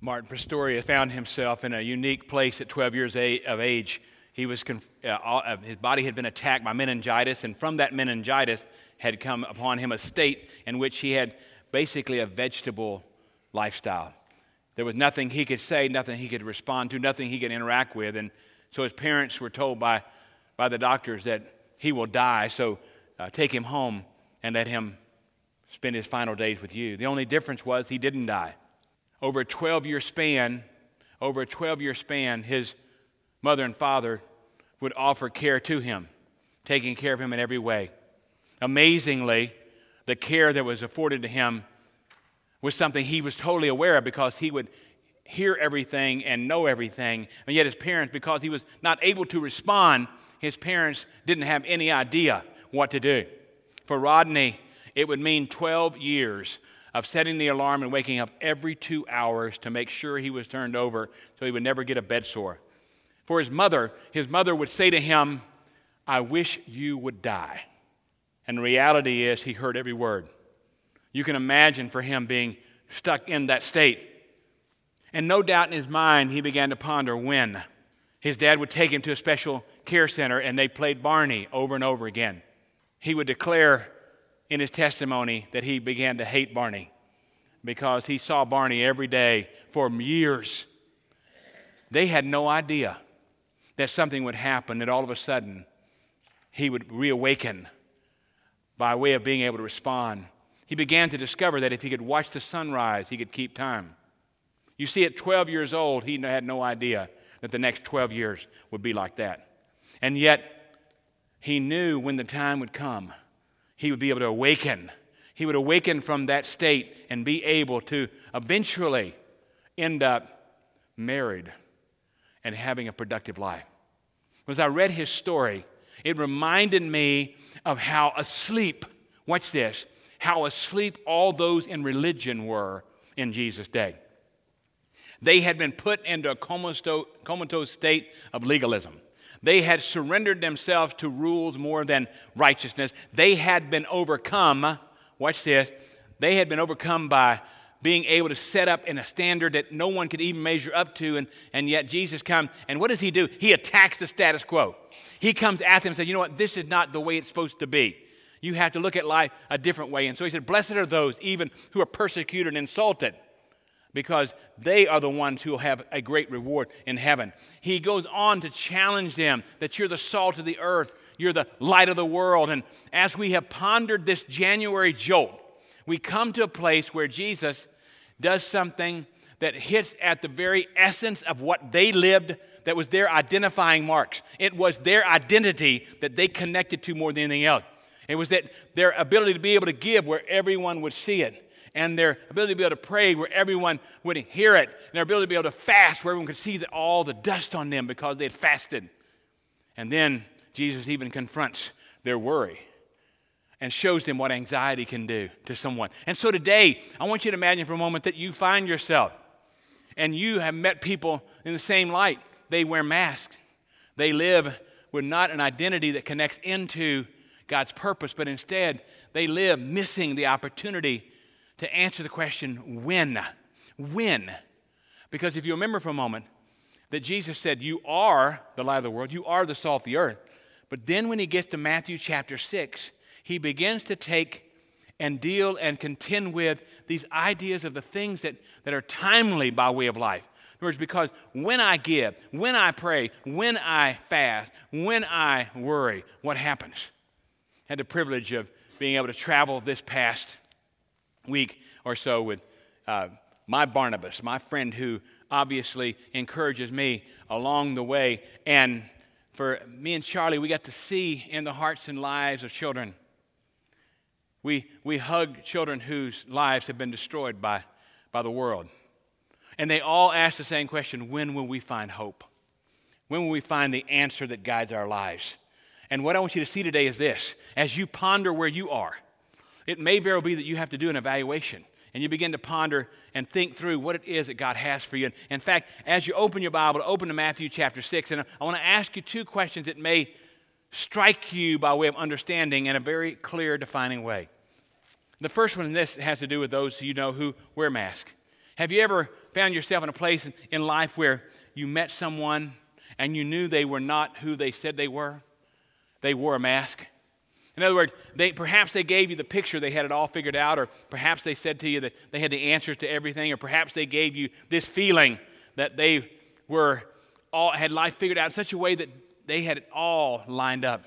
Martin Pistorius found himself in a unique place at 12 years of age. He was uh, uh, his body had been attacked by meningitis, and from that meningitis had come upon him a state in which he had basically a vegetable lifestyle. There was nothing he could say, nothing he could respond to, nothing he could interact with. And so his parents were told by, by the doctors that he will die, so uh, take him home and let him spend his final days with you. The only difference was he didn't die over a 12 year span, over a 12 year span, his mother and father would offer care to him, taking care of him in every way. Amazingly, the care that was afforded to him was something he was totally aware of because he would hear everything and know everything. And yet, his parents, because he was not able to respond, his parents didn't have any idea what to do. For Rodney, it would mean 12 years of setting the alarm and waking up every two hours to make sure he was turned over so he would never get a bed sore. For his mother, his mother would say to him, I wish you would die. And the reality is, he heard every word. You can imagine for him being stuck in that state. And no doubt in his mind, he began to ponder when. His dad would take him to a special care center and they played Barney over and over again. He would declare in his testimony that he began to hate Barney because he saw Barney every day for years. They had no idea that something would happen, that all of a sudden he would reawaken by way of being able to respond. He began to discover that if he could watch the sunrise, he could keep time. You see, at 12 years old, he had no idea that the next 12 years would be like that. And yet, he knew when the time would come he would be able to awaken. He would awaken from that state and be able to eventually end up married and having a productive life. As I read his story, it reminded me of how asleep, watch this, how asleep all those in religion were in Jesus' day. They had been put into a comatose state of legalism. They had surrendered themselves to rules more than righteousness. They had been overcome, watch this, they had been overcome by being able to set up in a standard that no one could even measure up to. And, and yet Jesus comes, and what does he do? He attacks the status quo. He comes at them and says, You know what? This is not the way it's supposed to be. You have to look at life a different way. And so he said, Blessed are those even who are persecuted and insulted because they are the ones who have a great reward in heaven. He goes on to challenge them that you're the salt of the earth, you're the light of the world. And as we have pondered this January jolt, we come to a place where Jesus does something that hits at the very essence of what they lived, that was their identifying marks. It was their identity that they connected to more than anything else. It was that their ability to be able to give where everyone would see it and their ability to be able to pray where everyone would hear it, and their ability to be able to fast where everyone could see the, all the dust on them because they had fasted. And then Jesus even confronts their worry and shows them what anxiety can do to someone. And so today, I want you to imagine for a moment that you find yourself and you have met people in the same light. They wear masks, they live with not an identity that connects into God's purpose, but instead they live missing the opportunity to answer the question, when? When? Because if you remember for a moment that Jesus said, You are the light of the world, you are the salt of the earth. But then when he gets to Matthew chapter 6, he begins to take and deal and contend with these ideas of the things that, that are timely by way of life. In other words, because when I give, when I pray, when I fast, when I worry, what happens? I had the privilege of being able to travel this past week or so with uh, my Barnabas, my friend who obviously encourages me along the way. And for me and Charlie, we got to see in the hearts and lives of children. We, we hug children whose lives have been destroyed by, by the world. And they all ask the same question when will we find hope? When will we find the answer that guides our lives? And what I want you to see today is this as you ponder where you are, it may very well be that you have to do an evaluation and you begin to ponder and think through what it is that God has for you. In fact, as you open your Bible, open to Matthew chapter 6, and I want to ask you two questions that may strike you by way of understanding in a very clear, defining way. The first one, this has to do with those you know who wear masks. Have you ever found yourself in a place in life where you met someone and you knew they were not who they said they were? They wore a mask. In other words, they, perhaps they gave you the picture, they had it all figured out, or perhaps they said to you that they had the answers to everything, or perhaps they gave you this feeling that they were all had life figured out in such a way that they had it all lined up.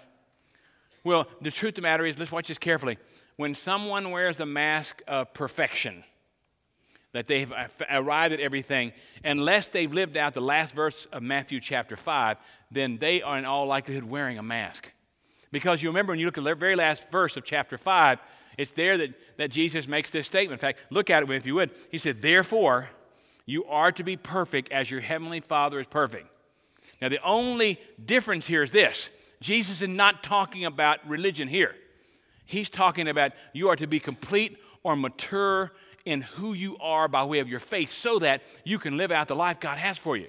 Well, the truth of the matter is, let's watch this carefully. When someone wears the mask of perfection, that they've uh, arrived at everything, unless they've lived out the last verse of Matthew chapter 5, then they are in all likelihood wearing a mask. Because you remember when you look at the very last verse of chapter 5, it's there that, that Jesus makes this statement. In fact, look at it if you would. He said, Therefore, you are to be perfect as your heavenly Father is perfect. Now, the only difference here is this Jesus is not talking about religion here. He's talking about you are to be complete or mature in who you are by way of your faith so that you can live out the life God has for you.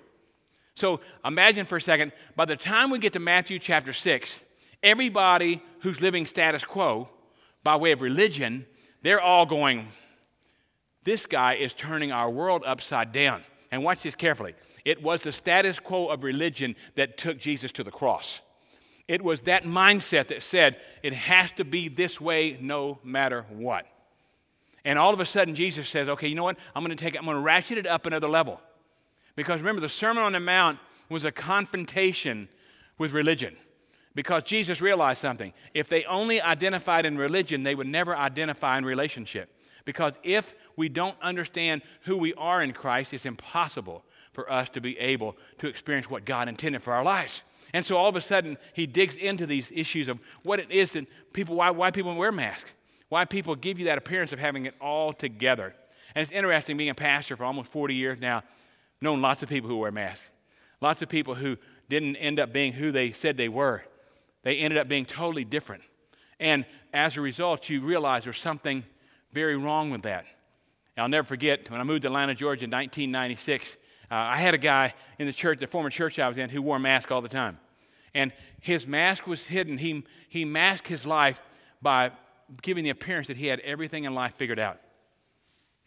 So imagine for a second, by the time we get to Matthew chapter 6, everybody who's living status quo by way of religion, they're all going, This guy is turning our world upside down. And watch this carefully. It was the status quo of religion that took Jesus to the cross. It was that mindset that said it has to be this way no matter what. And all of a sudden, Jesus says, okay, you know what? I'm going to take it, I'm going to ratchet it up another level. Because remember, the Sermon on the Mount was a confrontation with religion. Because Jesus realized something. If they only identified in religion, they would never identify in relationship. Because if we don't understand who we are in Christ, it's impossible for us to be able to experience what God intended for our lives. And so all of a sudden, he digs into these issues of what it is that people, why, why people wear masks, why people give you that appearance of having it all together. And it's interesting being a pastor for almost 40 years now, known lots of people who wear masks, lots of people who didn't end up being who they said they were. They ended up being totally different. And as a result, you realize there's something very wrong with that. And I'll never forget when I moved to Atlanta, Georgia in 1996, uh, I had a guy in the church, the former church I was in, who wore a mask all the time. And his mask was hidden. He, he masked his life by giving the appearance that he had everything in life figured out.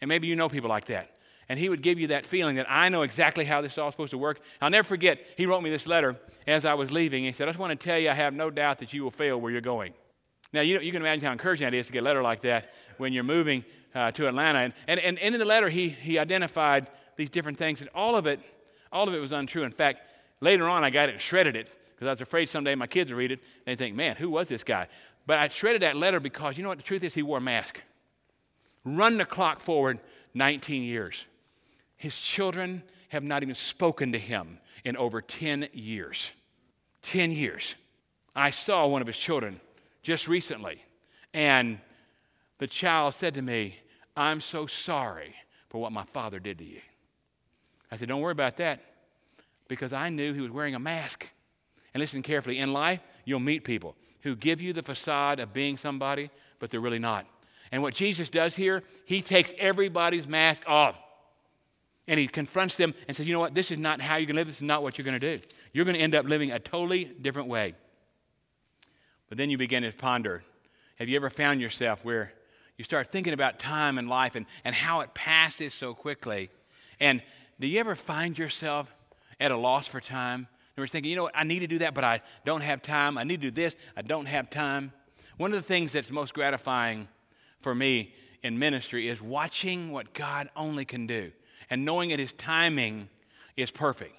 And maybe you know people like that. And he would give you that feeling that I know exactly how this is all supposed to work. I'll never forget, he wrote me this letter as I was leaving. He said, I just want to tell you, I have no doubt that you will fail where you're going. Now, you, know, you can imagine how encouraging that is to get a letter like that when you're moving uh, to Atlanta. And, and, and in the letter, he, he identified these different things, and all of it, all of it was untrue. In fact, later on, I got it and shredded it because I was afraid someday my kids would read it and they think, man, who was this guy? But I shredded that letter because you know what the truth is? He wore a mask. Run the clock forward 19 years. His children have not even spoken to him in over 10 years. 10 years. I saw one of his children just recently, and the child said to me, I'm so sorry for what my father did to you. I said, Don't worry about that because I knew he was wearing a mask. And listen carefully in life, you'll meet people who give you the facade of being somebody, but they're really not. And what Jesus does here, he takes everybody's mask off. And he confronts them and says, You know what? This is not how you're going to live. This is not what you're going to do. You're going to end up living a totally different way. But then you begin to ponder have you ever found yourself where you start thinking about time and life and, and how it passes so quickly? And do you ever find yourself at a loss for time? And we're thinking, you know what, I need to do that, but I don't have time. I need to do this, I don't have time. One of the things that's most gratifying for me in ministry is watching what God only can do and knowing that His timing is perfect.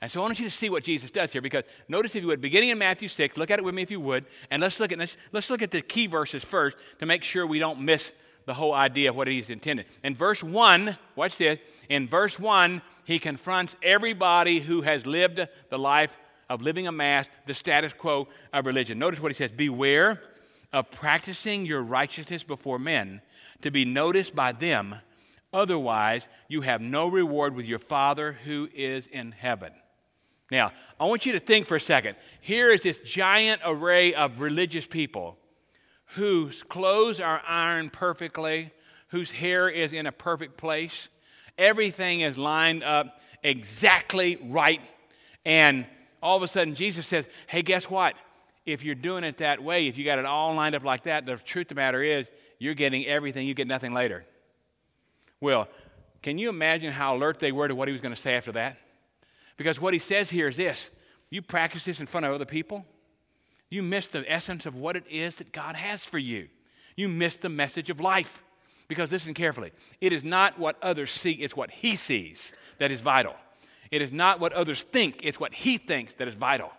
And so I want you to see what Jesus does here because notice if you would, beginning in Matthew 6, look at it with me if you would, and let's look at this, let's look at the key verses first to make sure we don't miss the whole idea of what he's intended. In verse 1, watch this. In verse 1, he confronts everybody who has lived the life of living a mass, the status quo of religion. Notice what he says Beware of practicing your righteousness before men to be noticed by them. Otherwise, you have no reward with your Father who is in heaven. Now, I want you to think for a second. Here is this giant array of religious people whose clothes are ironed perfectly, whose hair is in a perfect place. Everything is lined up exactly right. And all of a sudden, Jesus says, Hey, guess what? If you're doing it that way, if you got it all lined up like that, the truth of the matter is, you're getting everything, you get nothing later. Well, can you imagine how alert they were to what he was going to say after that? Because what he says here is this you practice this in front of other people, you miss the essence of what it is that God has for you. You miss the message of life. Because listen carefully, it is not what others see, it's what he sees that is vital. It is not what others think, it's what he thinks that is vital.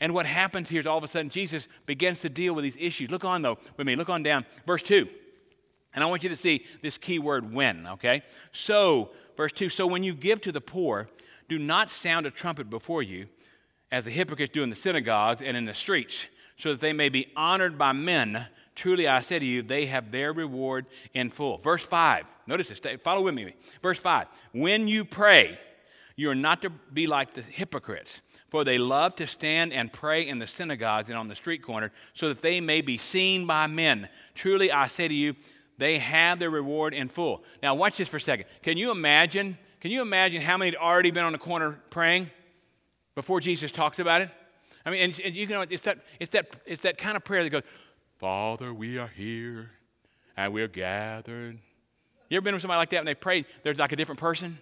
And what happens here is all of a sudden Jesus begins to deal with these issues. Look on, though, with me. Look on down. Verse 2. And I want you to see this key word when, okay? So, verse 2 So when you give to the poor, do not sound a trumpet before you, as the hypocrites do in the synagogues and in the streets, so that they may be honored by men. Truly I say to you, they have their reward in full. Verse 5. Notice this. Follow with me. Verse 5. When you pray, you are not to be like the hypocrites, for they love to stand and pray in the synagogues and on the street corner, so that they may be seen by men. Truly I say to you, they have their reward in full. Now, watch this for a second. Can you imagine? Can you imagine how many had already been on the corner praying before Jesus talks about it? I mean, and, and you know, it's that, it's, that, it's that kind of prayer that goes, Father, we are here and we're gathered. You ever been with somebody like that and they prayed, there's like a different person?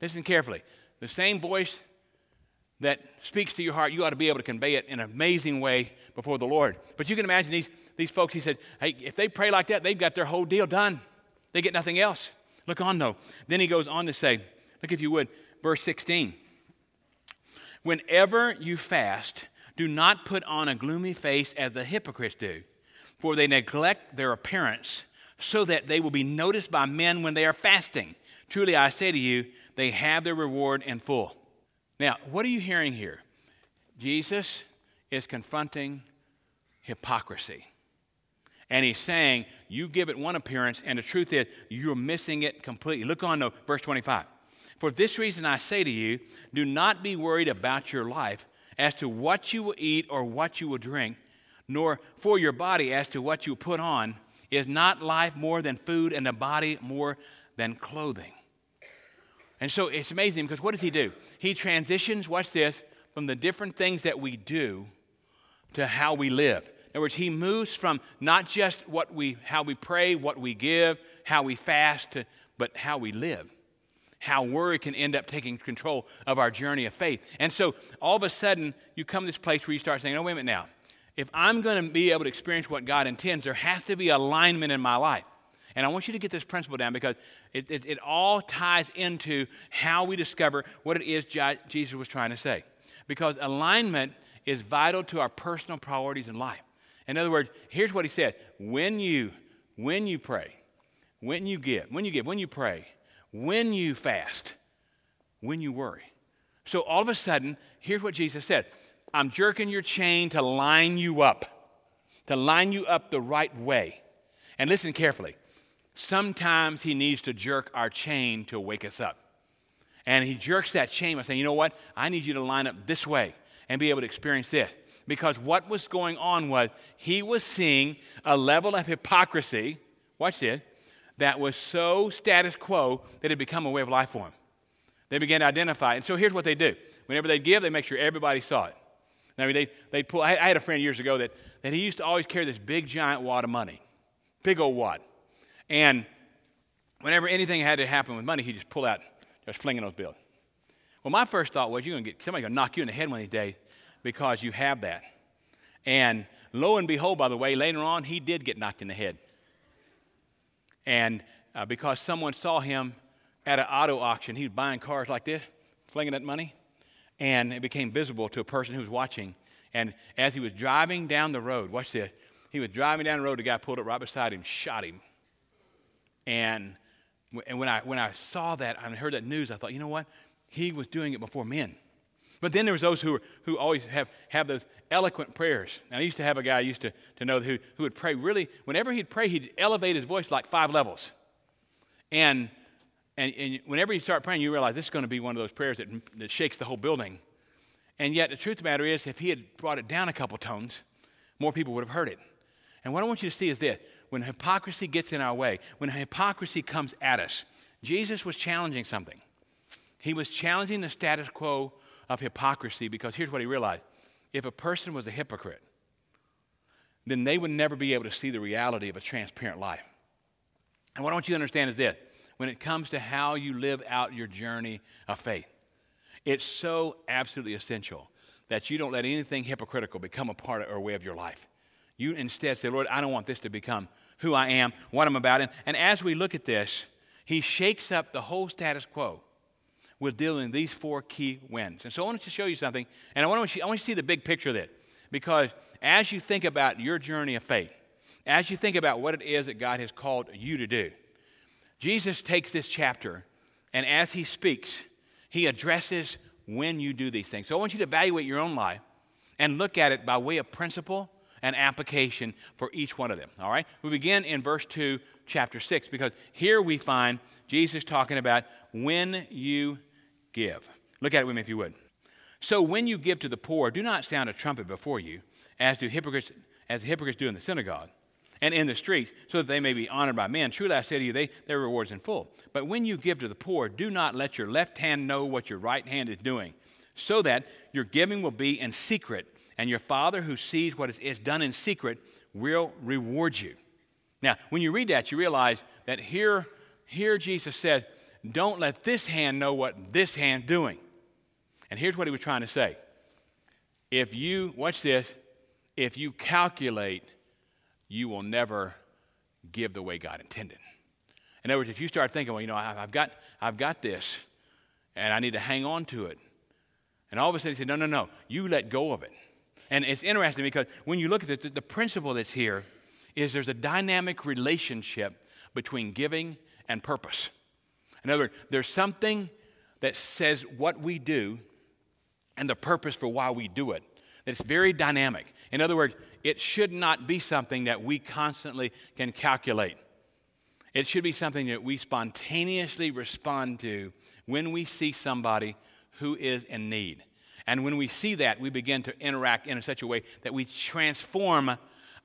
Listen carefully. The same voice that speaks to your heart, you ought to be able to convey it in an amazing way before the Lord. But you can imagine these, these folks, he said, hey, if they pray like that, they've got their whole deal done. They get nothing else. Look on though. Then he goes on to say, look if you would, verse 16. Whenever you fast, do not put on a gloomy face as the hypocrites do, for they neglect their appearance so that they will be noticed by men when they are fasting. Truly I say to you, they have their reward in full. Now, what are you hearing here? Jesus is confronting hypocrisy. And he's saying, you give it one appearance, and the truth is, you're missing it completely. Look on to verse 25. For this reason I say to you, do not be worried about your life as to what you will eat or what you will drink, nor for your body as to what you put on. Is not life more than food, and the body more than clothing? And so it's amazing because what does he do? He transitions, watch this, from the different things that we do to how we live. In other words, he moves from not just what we, how we pray, what we give, how we fast, to, but how we live. How worry can end up taking control of our journey of faith. And so all of a sudden, you come to this place where you start saying, oh, wait a minute now. If I'm going to be able to experience what God intends, there has to be alignment in my life. And I want you to get this principle down because it, it, it, all ties into how we discover what it is Jesus was trying to say. Because alignment is vital to our personal priorities in life. In other words, here's what he said when you, when you pray, when you give, when you give, when you pray, when you fast, when you worry. So all of a sudden, here's what Jesus said I'm jerking your chain to line you up, to line you up the right way. And listen carefully. Sometimes he needs to jerk our chain to wake us up. And he jerks that chain by saying, you know what? I need you to line up this way and be able to experience this. Because what was going on was he was seeing a level of hypocrisy, watch this, that was so status quo that it had become a way of life for him. They began to identify. And so here's what they do. Whenever they give, they make sure everybody saw it. I mean, they, they pull, I had a friend years ago that, that he used to always carry this big giant wad of money, big old wad. And whenever anything had to happen with money, he'd just pull out, just flinging those bills. Well, my first thought was, you're going to get somebody going to knock you in the head one of these days because you have that. And lo and behold, by the way, later on, he did get knocked in the head. And uh, because someone saw him at an auto auction, he was buying cars like this, flinging that money, and it became visible to a person who was watching. And as he was driving down the road, watch this, he was driving down the road, the guy pulled up right beside him, shot him and, and when, I, when I saw that, I heard that news, I thought, you know what? He was doing it before men. But then there was those who, were, who always have, have those eloquent prayers. And I used to have a guy I used to, to know who, who would pray really, whenever he'd pray, he'd elevate his voice like five levels. And, and, and whenever you start praying, you realize this is going to be one of those prayers that, that shakes the whole building. And yet, the truth of the matter is, if he had brought it down a couple tones, more people would have heard it. And what I want you to see is this when hypocrisy gets in our way, when hypocrisy comes at us, Jesus was challenging something. He was challenging the status quo of hypocrisy because here's what he realized if a person was a hypocrite, then they would never be able to see the reality of a transparent life. And what I want you to understand is this when it comes to how you live out your journey of faith. It's so absolutely essential that you don't let anything hypocritical become a part or way of your life. You instead say, Lord, I don't want this to become who I am, what I'm about. And, and as we look at this, he shakes up the whole status quo with dealing these four key wins. And so I wanted to show you something, and I want you, I want you to see the big picture of it. Because as you think about your journey of faith, as you think about what it is that God has called you to do, Jesus takes this chapter, and as he speaks, he addresses when you do these things. So I want you to evaluate your own life and look at it by way of principle and application for each one of them. All right? We begin in verse 2, chapter 6, because here we find Jesus talking about when you give. Look at it with me if you would. So when you give to the poor, do not sound a trumpet before you, as do hypocrites, as hypocrites do in the synagogue and in the streets, so that they may be honored by men. Truly I say to you, they, their rewards in full. But when you give to the poor, do not let your left hand know what your right hand is doing, so that your giving will be in secret, and your Father who sees what is done in secret will reward you. Now, when you read that, you realize that here, here Jesus says, don't let this hand know what this hand's doing. And here's what he was trying to say. If you, watch this, if you calculate, you will never give the way God intended. In other words, if you start thinking, well, you know, I've got, I've got this and I need to hang on to it. And all of a sudden he said, no, no, no, you let go of it. And it's interesting because when you look at it, the, the principle that's here is there's a dynamic relationship between giving and purpose. In other words, there's something that says what we do and the purpose for why we do it. That's very dynamic. In other words, it should not be something that we constantly can calculate. It should be something that we spontaneously respond to when we see somebody who is in need. And when we see that, we begin to interact in such a way that we transform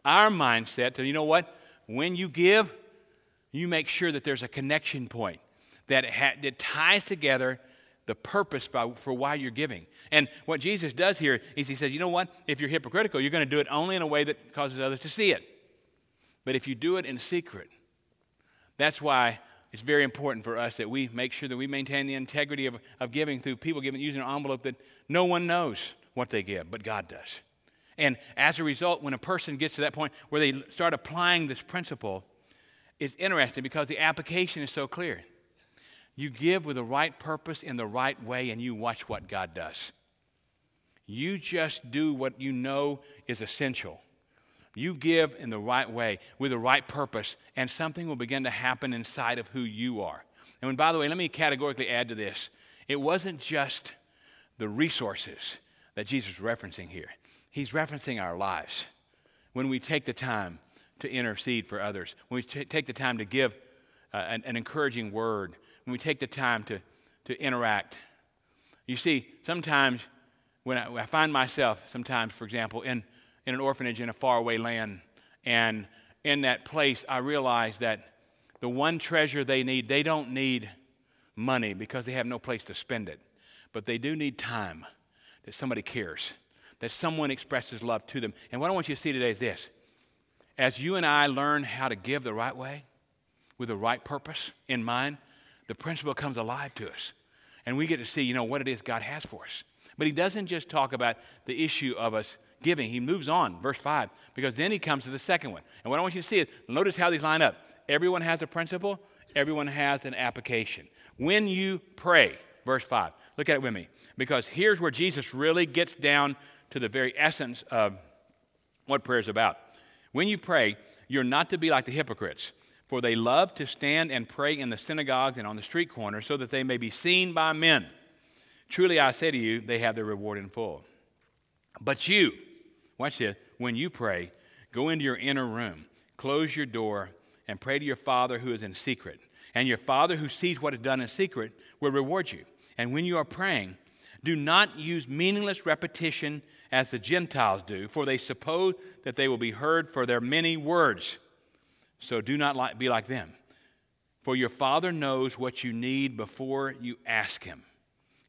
our mindset to, you know what? When you give, you make sure that there's a connection point that, ha- that ties together the purpose by, for why you're giving. And what Jesus does here is he says, you know what? If you're hypocritical, you're going to do it only in a way that causes others to see it. But if you do it in secret, that's why it's very important for us that we make sure that we maintain the integrity of, of giving through people giving using an envelope that no one knows what they give, but God does. And as a result, when a person gets to that point where they start applying this principle, it's interesting because the application is so clear. You give with the right purpose in the right way, and you watch what God does. You just do what you know is essential. You give in the right way, with the right purpose, and something will begin to happen inside of who you are. And by the way, let me categorically add to this it wasn't just the resources that Jesus is referencing here, He's referencing our lives. When we take the time to intercede for others, when we t- take the time to give uh, an, an encouraging word, when we take the time to, to interact. You see, sometimes when I, when I find myself, sometimes, for example, in in an orphanage in a faraway land. And in that place, I realize that the one treasure they need, they don't need money because they have no place to spend it, but they do need time that somebody cares, that someone expresses love to them. And what I want you to see today is this as you and I learn how to give the right way, with the right purpose in mind, the principle comes alive to us. And we get to see, you know, what it is God has for us. But he doesn't just talk about the issue of us giving. He moves on, verse 5, because then he comes to the second one. And what I want you to see is notice how these line up. Everyone has a principle, everyone has an application. When you pray, verse 5, look at it with me, because here's where Jesus really gets down to the very essence of what prayer is about. When you pray, you're not to be like the hypocrites, for they love to stand and pray in the synagogues and on the street corners so that they may be seen by men. Truly I say to you, they have their reward in full. But you, watch this, when you pray, go into your inner room, close your door, and pray to your Father who is in secret. And your Father who sees what is done in secret will reward you. And when you are praying, do not use meaningless repetition as the Gentiles do, for they suppose that they will be heard for their many words. So do not be like them. For your Father knows what you need before you ask Him.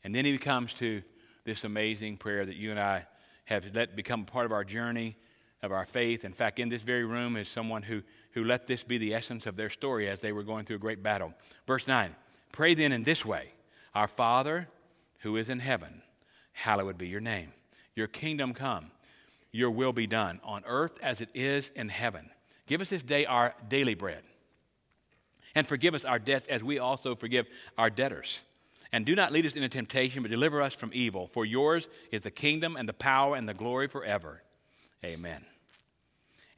And then He comes to this amazing prayer that you and I have let become part of our journey of our faith. In fact, in this very room is someone who, who let this be the essence of their story as they were going through a great battle. Verse 9 Pray then in this way Our Father who is in heaven, hallowed be your name. Your kingdom come, your will be done on earth as it is in heaven. Give us this day our daily bread. And forgive us our debts as we also forgive our debtors. And do not lead us into temptation, but deliver us from evil. For yours is the kingdom and the power and the glory forever. Amen.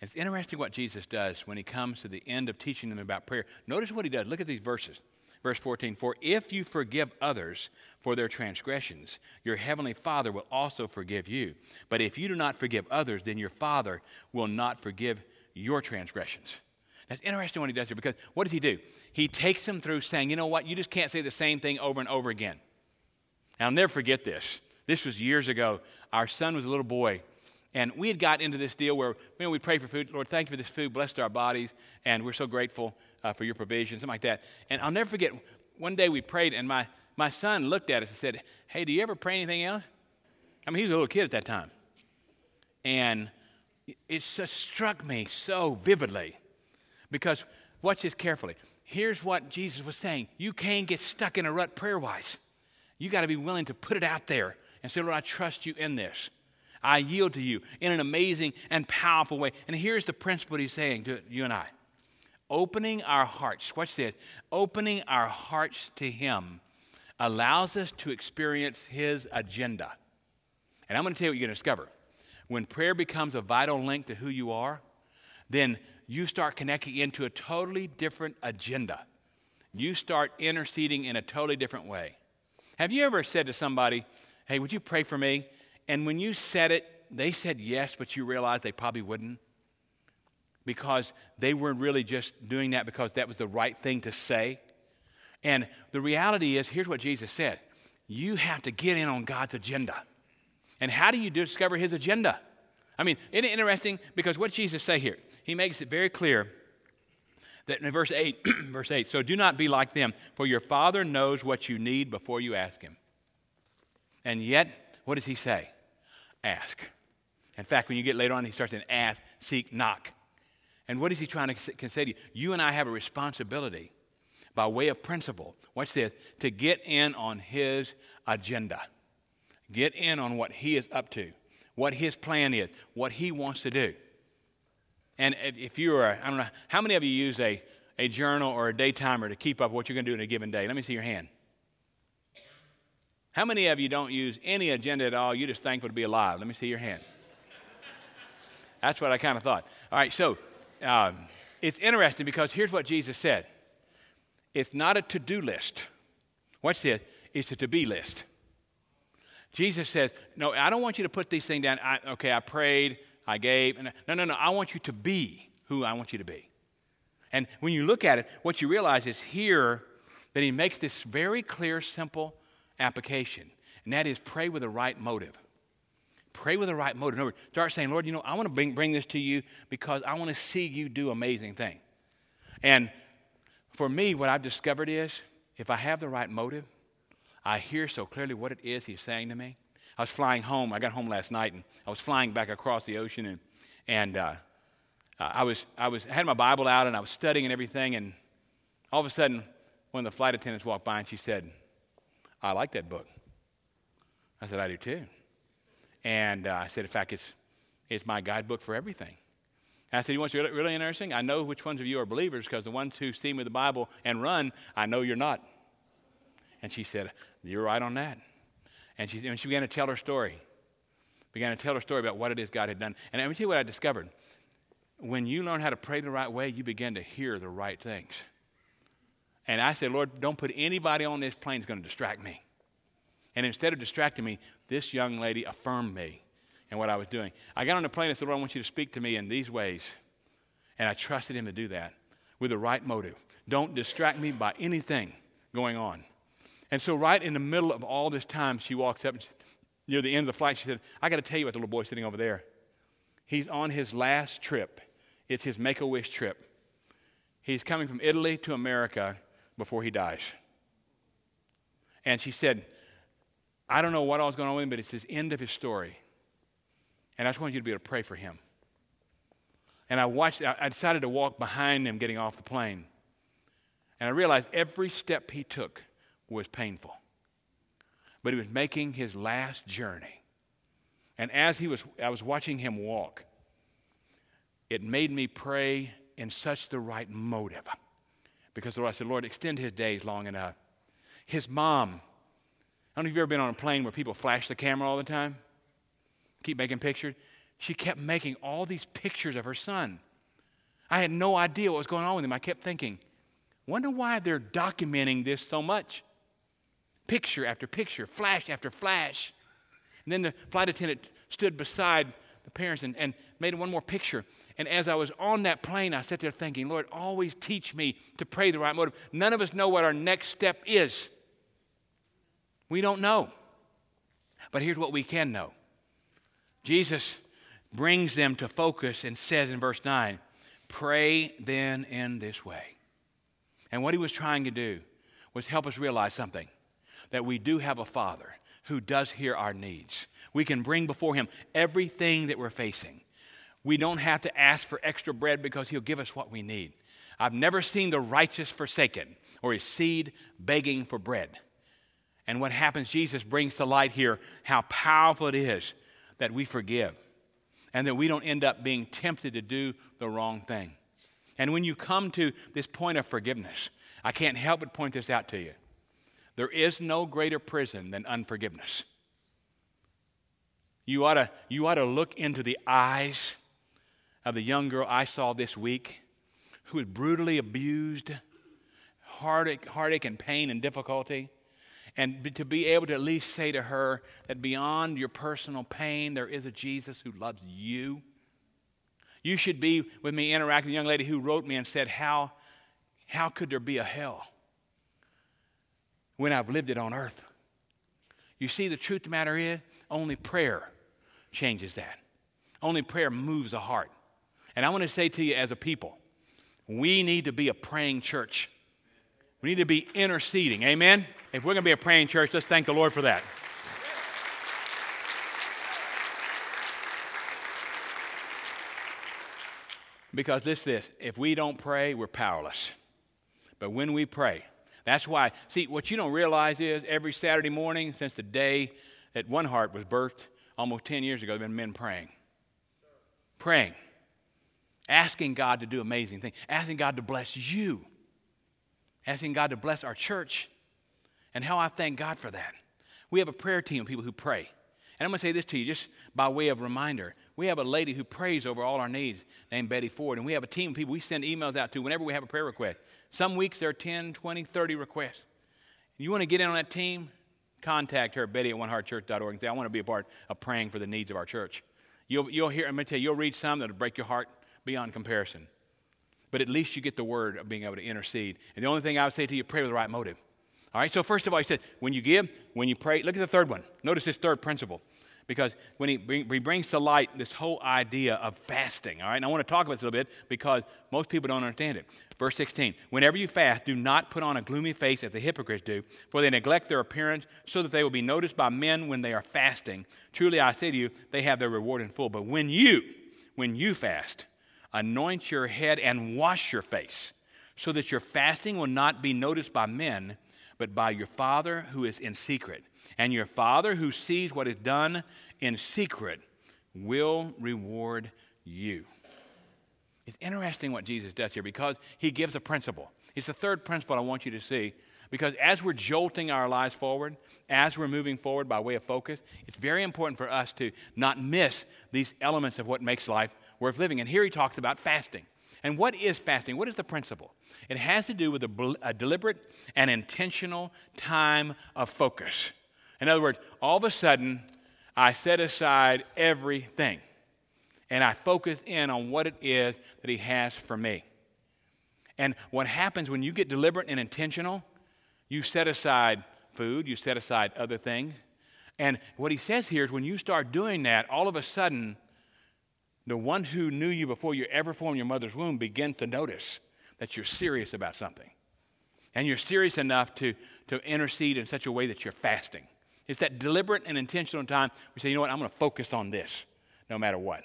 It's interesting what Jesus does when he comes to the end of teaching them about prayer. Notice what he does. Look at these verses. Verse 14 For if you forgive others for their transgressions, your heavenly Father will also forgive you. But if you do not forgive others, then your Father will not forgive your transgressions. That's interesting what he does here because what does he do? He takes them through saying, you know what, you just can't say the same thing over and over again. And I'll never forget this. This was years ago. Our son was a little boy, and we had got into this deal where you know, we pray for food. Lord, thank you for this food. Blessed our bodies. And we're so grateful uh, for your provision, something like that. And I'll never forget, one day we prayed, and my, my son looked at us and said, Hey, do you ever pray anything else? I mean, he was a little kid at that time. And it just struck me so vividly because, watch this carefully. Here's what Jesus was saying You can't get stuck in a rut prayer wise. You got to be willing to put it out there and say, Lord, I trust you in this. I yield to you in an amazing and powerful way. And here's the principle he's saying to you and I opening our hearts, watch this, opening our hearts to Him allows us to experience His agenda. And I'm going to tell you what you're going to discover. When prayer becomes a vital link to who you are, then you start connecting into a totally different agenda. You start interceding in a totally different way. Have you ever said to somebody, Hey, would you pray for me? And when you said it, they said yes, but you realized they probably wouldn't because they weren't really just doing that because that was the right thing to say. And the reality is here's what Jesus said you have to get in on God's agenda. And how do you discover his agenda? I mean, isn't it interesting? Because what Jesus say here? He makes it very clear that in verse 8, verse 8, so do not be like them, for your Father knows what you need before you ask him. And yet, what does he say? ask. In fact, when you get later on, he starts to ask, seek, knock. And what is he trying to say to you? You and I have a responsibility by way of principle, watch this, to get in on his agenda. Get in on what he is up to, what his plan is, what he wants to do. And if you are, I don't know, how many of you use a, a journal or a day timer to keep up what you're going to do in a given day? Let me see your hand. How many of you don't use any agenda at all? You're just thankful to be alive. Let me see your hand. That's what I kind of thought. All right, so um, it's interesting because here's what Jesus said it's not a to do list. Watch this, it's a to be list. Jesus says, No, I don't want you to put these things down. I, okay, I prayed, I gave. And, no, no, no. I want you to be who I want you to be. And when you look at it, what you realize is here that he makes this very clear, simple application, and that is pray with the right motive. Pray with the right motive. Words, start saying, Lord, you know, I want to bring, bring this to you because I want to see you do amazing things. And for me, what I've discovered is if I have the right motive, I hear so clearly what it is he's saying to me. I was flying home. I got home last night, and I was flying back across the ocean, and, and uh, I was I was I had my Bible out, and I was studying and everything, and all of a sudden, one of the flight attendants walked by, and she said, I like that book. I said, I do too. And uh, I said, in fact, it's, it's my guidebook for everything. And I said, You want to really, really interesting? I know which ones of you are believers because the ones who steam with the Bible and run, I know you're not. And she said, You're right on that. And she, and she began to tell her story. Began to tell her story about what it is God had done. And let me tell you what I discovered. When you learn how to pray the right way, you begin to hear the right things. And I said, Lord, don't put anybody on this plane that's going to distract me. And instead of distracting me, this young lady affirmed me and what I was doing. I got on the plane and said, Lord, I want you to speak to me in these ways. And I trusted him to do that with the right motive. Don't distract me by anything going on. And so, right in the middle of all this time, she walks up and near the end of the flight, she said, I got to tell you about the little boy sitting over there. He's on his last trip. It's his make a wish trip. He's coming from Italy to America before he dies. And she said, I don't know what all's going on with him, but it's his end of his story. And I just wanted you to be able to pray for him. And I watched, I decided to walk behind him getting off the plane. And I realized every step he took was painful. But he was making his last journey. And as he was, I was watching him walk, it made me pray in such the right motive. Because the Lord, I said, Lord, extend his days long enough. His mom, I don't know if you've ever been on a plane where people flash the camera all the time, keep making pictures. She kept making all these pictures of her son. I had no idea what was going on with him. I kept thinking, wonder why they're documenting this so much. Picture after picture, flash after flash. And then the flight attendant stood beside the parents and, and made one more picture. And as I was on that plane, I sat there thinking, Lord, always teach me to pray the right motive. None of us know what our next step is. We don't know. But here's what we can know Jesus brings them to focus and says in verse 9, Pray then in this way. And what he was trying to do was help us realize something that we do have a Father who does hear our needs. We can bring before him everything that we're facing. We don't have to ask for extra bread because he'll give us what we need. I've never seen the righteous forsaken or his seed begging for bread. And what happens, Jesus brings to light here how powerful it is that we forgive and that we don't end up being tempted to do the wrong thing. And when you come to this point of forgiveness, I can't help but point this out to you. There is no greater prison than unforgiveness. You ought to, you ought to look into the eyes of the young girl I saw this week who was brutally abused, heartache, heartache and pain and difficulty and to be able to at least say to her that beyond your personal pain, there is a Jesus who loves you. You should be with me interacting with a young lady who wrote me and said, How, how could there be a hell when I've lived it on earth? You see, the truth of the matter is, only prayer changes that. Only prayer moves a heart. And I want to say to you as a people, we need to be a praying church. We need to be interceding. Amen? If we're going to be a praying church, let's thank the Lord for that. Because this this, if we don't pray, we're powerless. But when we pray, that's why, see, what you don't realize is every Saturday morning since the day that One Heart was birthed almost 10 years ago, there have been men praying. Praying. Asking God to do amazing things. Asking God to bless you asking God to bless our church, and how I thank God for that. We have a prayer team of people who pray. And I'm going to say this to you just by way of reminder. We have a lady who prays over all our needs named Betty Ford, and we have a team of people we send emails out to whenever we have a prayer request. Some weeks there are 10, 20, 30 requests. You want to get in on that team? Contact her, Betty at oneheartchurch.org, and say, I want to be a part of praying for the needs of our church. You'll, you'll hear, I'm going to tell you, you'll read some that'll break your heart beyond comparison but at least you get the word of being able to intercede. And the only thing I would say to you, pray with the right motive. All right, so first of all, he said, when you give, when you pray, look at the third one. Notice this third principle. Because when he, bring, he brings to light this whole idea of fasting, all right, and I want to talk about this a little bit because most people don't understand it. Verse 16 Whenever you fast, do not put on a gloomy face as the hypocrites do, for they neglect their appearance so that they will be noticed by men when they are fasting. Truly, I say to you, they have their reward in full. But when you, when you fast, anoint your head and wash your face, so that your fasting will not be noticed by men, but by your Father who is in secret. And your Father who sees what is done in secret will reward you. It's interesting what Jesus does here because he gives a principle. It's the third principle I want you to see because as we're jolting our lives forward, as we're moving forward by way of focus, it's very important for us to not miss these elements of what makes life worth living. And here he talks about fasting. And what is fasting? What is the principle? It has to do with a, a, deliberate and intentional time of focus. In other words, all of a sudden, I set aside everything and I focus in on what it is that He has for me. And what happens when you get deliberate and intentional, you set aside food, you set aside other things. And what He says here is when you start doing that, all of a sudden, the one who knew you before you ever formed your mother's womb begins to notice that you're serious about something. And you're serious enough to, to intercede in such a way that you're fasting. It's that deliberate and intentional time we say, you know what, I'm going to focus on this no matter what.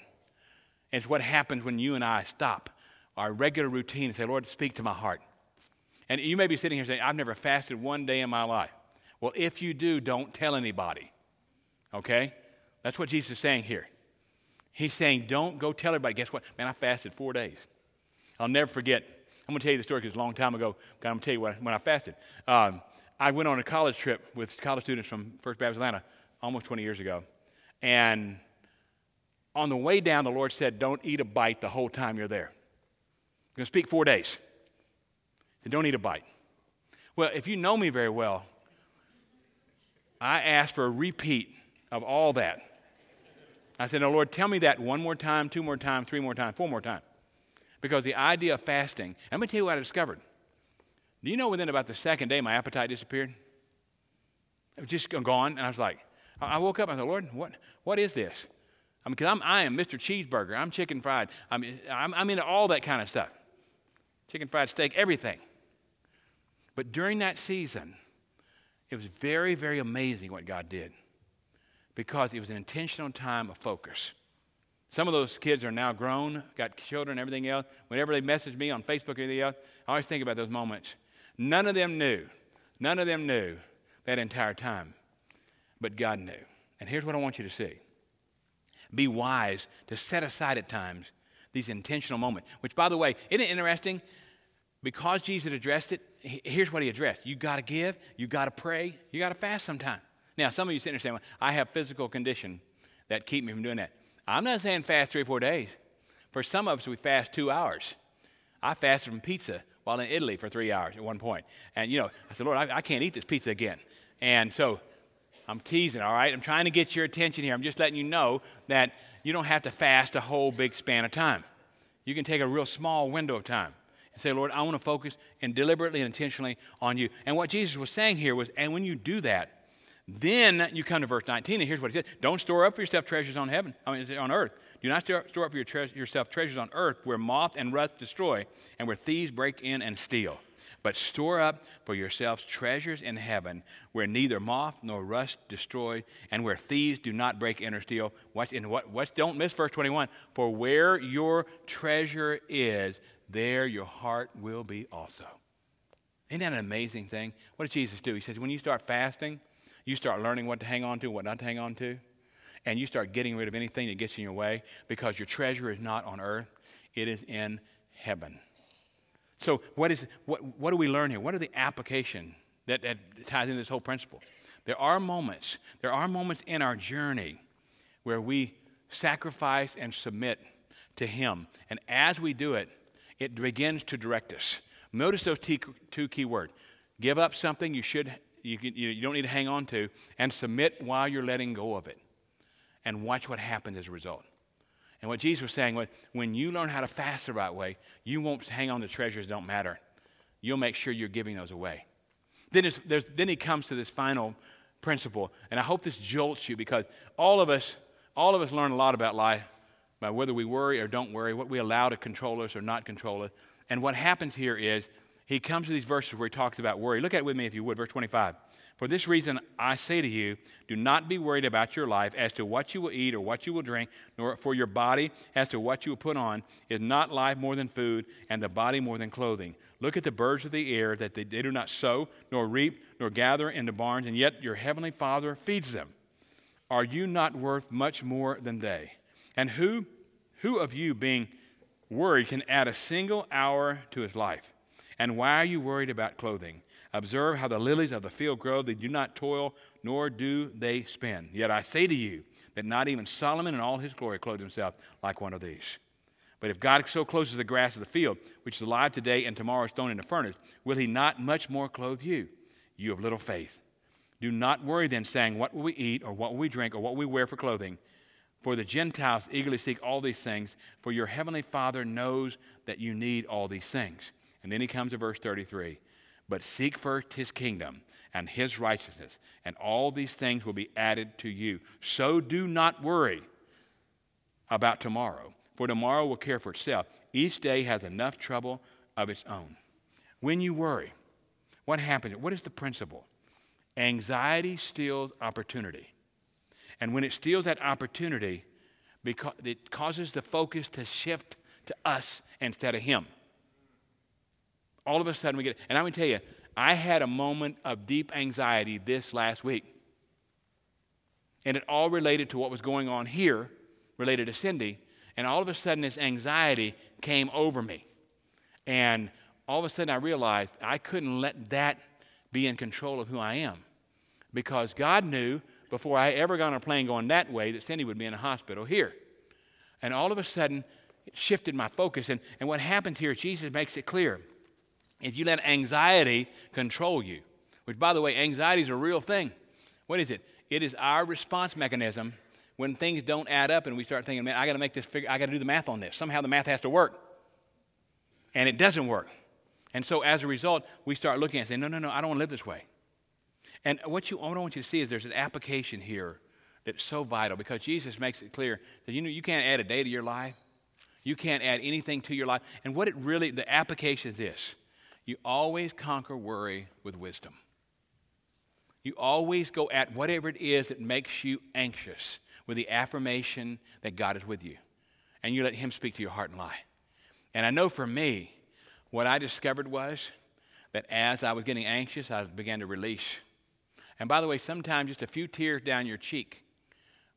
And it's what happens when you and I stop our regular routine and say, Lord, speak to my heart. And you may be sitting here saying, I've never fasted one day in my life. Well, if you do, don't tell anybody. Okay? That's what Jesus is saying here. He's saying, don't go tell everybody. Guess what? Man, I fasted four days. I'll never forget. I'm going to tell you the story because it's a long time ago. I'm going to tell you when I, fasted. Um, I went on a college trip with college students from First Baptist Atlanta almost 20 years ago. And on the way down, the Lord said, Don't eat a bite the whole time you're there. I'm going to speak four days. He said, Don't eat a bite. Well, if you know me very well, I asked for a repeat of all that. I said, Lord, tell me that one more time, two more times, three more times, four more times. Because the idea of fasting, let me tell you what I discovered. Do you know within about the second day, my appetite disappeared? It was just gone. And I was like, I woke up and I thought, Lord, what, what is this? I mean, because I'm, I am Mr. Cheeseburger. I'm chicken fried. I mean, I'm, I'm into all that kind of stuff chicken fried steak, everything. But during that season, it was very, very amazing what God did because it was an intentional time of focus. Some of those kids are now grown, got children, everything else. Whenever they message me on Facebook or anything else, I always think about those moments. None of them knew, none of them knew that entire time, but God knew. And here's what I want you to see be wise to set aside at times these intentional moments. Which, by the way, isn't it interesting? Because Jesus addressed it, here's what he addressed. You got to give, you got to pray, you got to fast sometime. Now, some of you sitting there saying, well, I have physical condition that keep me from doing that. I'm not saying fast three or four days. For some of us, we fast two hours. I fasted from pizza while in Italy for three hours at one point. And, you know, I said, Lord, I, I can't eat this pizza again. And so I'm teasing, all right? I'm trying to get your attention here. I'm just letting you know that you don't have to fast a whole big span of time. You can take a real small window of time and say, Lord, I want to focus and deliberately and intentionally on you. And what Jesus was saying here was, and when you do that, then you come to verse 19, and here's what he said Don't store up for yourself treasures on heaven, I mean, on earth. Do not store, up for your tre- yourself treasures on earth where moth and rust destroy and where thieves break in and steal. But store up for yourselves treasures in heaven where neither moth nor rust destroy and where thieves do not break in or steal. Watch, what, what, don't miss verse 21. For where your treasure is, there your heart will be also. Isn't that an amazing thing? What did Jesus do? He says, when you start fasting, you start learning what to hang on to, what not to hang on to, and you start getting rid of anything that gets in your way because your treasure is not on earth, it is in heaven. So, what, is, what, what do we learn here? What are the application that, that ties into this whole principle? There are moments, there are moments in our journey where we sacrifice and submit to Him. And as we do it, it begins to direct us. Notice those two key words give up something you should you, you don't need to hang on to and submit while you're letting go of it. And watch what happens as a result. And what jesus was saying was when you learn how to fast the right way you won't hang on to treasures that don't matter. You'll make sure you're giving those away. Then, then he comes to this final principle. And i hope this jolts you because all of us all of us learn a lot about life by whether we worry or don't worry, what we allow to control us or not control us. And what happens here is he comes to these verses where he talks about worry. Look at it with me if you would, verse 25. For this reason, I say to you, do not be worried about your life as to what you will eat or what you will drink, nor for your body as to what you will put on. Is not life more than food, and the body more than clothing? Look at the birds of the air, that they, do not sow, nor reap, nor gather into barns, and yet your heavenly Father feeds them. Are you not worth much more than they? And who who of you, being worried, can add a single hour to his life? And why are you worried about clothing? Observe how the lilies of the field grow. They do not toil, nor do they spin. Yet I say to you that not even Solomon in all his glory clothed himself like one of these. But if God so clothes the grass of the field, which is alive today and tomorrow is thrown in the furnace, will he not much more clothe you, you of little faith? Do not worry then, saying, What will we eat, or what will we drink, or what will we wear for clothing? For the Gentiles eagerly seek all these things, for your heavenly Father knows that you need all these things. And then he comes to verse 33 But seek first his kingdom and his righteousness, and all these things will be added to you. So do not worry about tomorrow, for tomorrow will care for itself. Each day has enough trouble of its own. When you worry, what happens? What is the principle? Anxiety steals opportunity. And when it steals that opportunity, because it causes the focus to shift to us instead of him. All of a sudden we get, and I'm going to tell you, I had a moment of deep anxiety this last week. And it all related to what was going on here, related to Cindy. And all of a sudden, this anxiety came over me. And all of a sudden, I realized I couldn't let that be in control of who I am. Because God knew before I ever got on a plane going that way that Cindy would be in a hospital here. And all of a sudden, it shifted my focus. And, and what happens here, Jesus makes it clear. If you let anxiety control you, which, by the way, anxiety is a real thing. What is it? It is our response mechanism when things don't add up and we start thinking, man, I got to make this figure, I got to do the math on this. Somehow the math has to work. And it doesn't work. And so as a result, we start looking and saying, no, no, no, I don't want to live this way. And what, you, what I want you to see is there's an application here that's so vital because Jesus makes it clear that you know you can't add a day to your life. You can't add anything to your life. And what it really, the application is this you always conquer worry with wisdom. You always go at whatever it is that makes you anxious with the affirmation that God is with you. And you let Him speak to your heart and lie. And I know for me, what I discovered was that as I was getting anxious, I began to release. And by the way, sometimes just a few tears down your cheek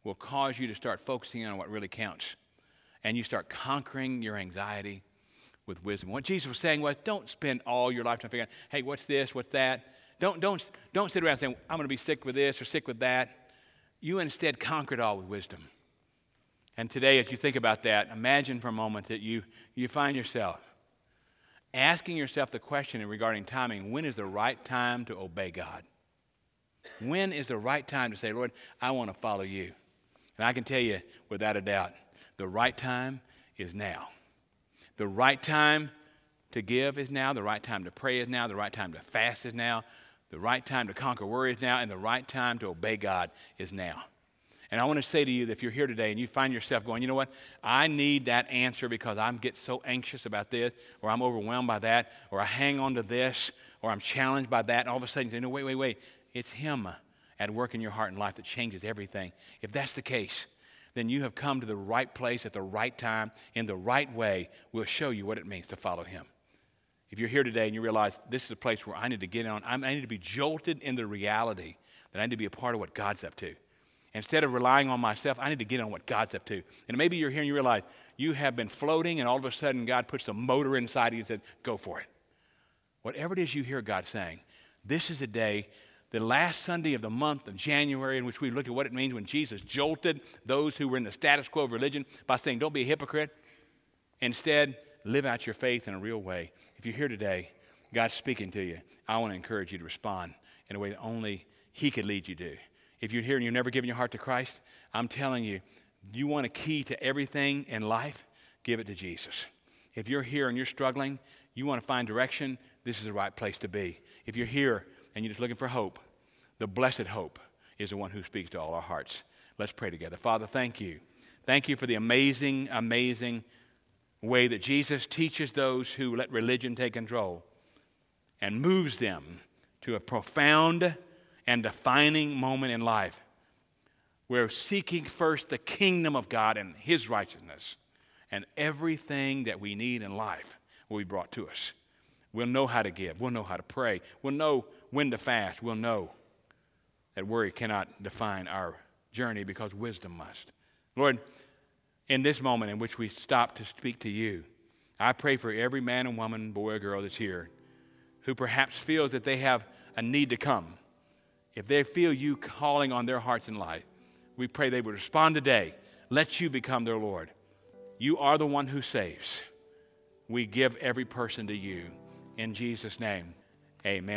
will cause you to start focusing on what really counts. And you start conquering your anxiety with wisdom. What Jesus was saying was don't spend all your life trying to figure out, hey, what's this, what's that? Don't, don't, don't sit around saying, I'm going to be sick with this or sick with that. You instead conquer it all with wisdom. And today, as you think about that, imagine for a moment that you, you find yourself asking yourself the question regarding timing when is the right time to obey God? When is the right time to say, Lord, I want to follow you? And I can tell you without a doubt, the right time is now. The right time to give is now, the right time to pray is now, the right time to fast is now, the right time to conquer worry is now, and the right time to obey God is now. And I want to say to you that if you're here today and you find yourself going, you know what, I need that answer because I'm get so anxious about this, or I'm overwhelmed by that, or I hang on to this, or I'm challenged by that, and all of a sudden you say, no, wait, wait, wait. It's Him at work in your heart and life that changes everything. If that's the case, then you have come to the right place at the right time in the right way. We'll show you what it means to follow Him. If you're here today and you realize this is a place where I need to get on, I need to be jolted in the reality that I need to be a part of what God's up to. Instead of relying on myself, I need to get on what God's up to. And maybe you're here and you realize you have been floating, and all of a sudden God puts the motor inside you and says, Go for it. Whatever it is you hear God saying, this is a day, the last Sunday of the month of January, in which we look at what it means when Jesus jolted those who were in the status quo of religion by saying, Don't be a hypocrite. Instead, live out your faith in a real way. If you're here today, God's speaking to you. I want to encourage you to respond in a way that only He could lead you to. If you're here and you've never given your heart to Christ, I'm telling you, you want a key to everything in life, give it to Jesus. If you're here and you're struggling, you want to find direction, this is the right place to be. If you're here and you're just looking for hope, the blessed hope is the one who speaks to all our hearts. Let's pray together. Father, thank you. Thank you for the amazing, amazing way that Jesus teaches those who let religion take control and moves them to a profound and defining moment in life where seeking first the kingdom of God and His righteousness and everything that we need in life will be brought to us. We'll know how to give, we'll know how to pray, we'll know when to fast, we'll know that worry cannot define our journey because wisdom must. Lord, in this moment in which we stop to speak to you, I pray for every man and woman, boy or girl that's here who perhaps feels that they have a need to come. If they feel you calling on their hearts and life, we pray they would respond today. Let you become their Lord. You are the one who saves. We give every person to you. In Jesus' name, amen.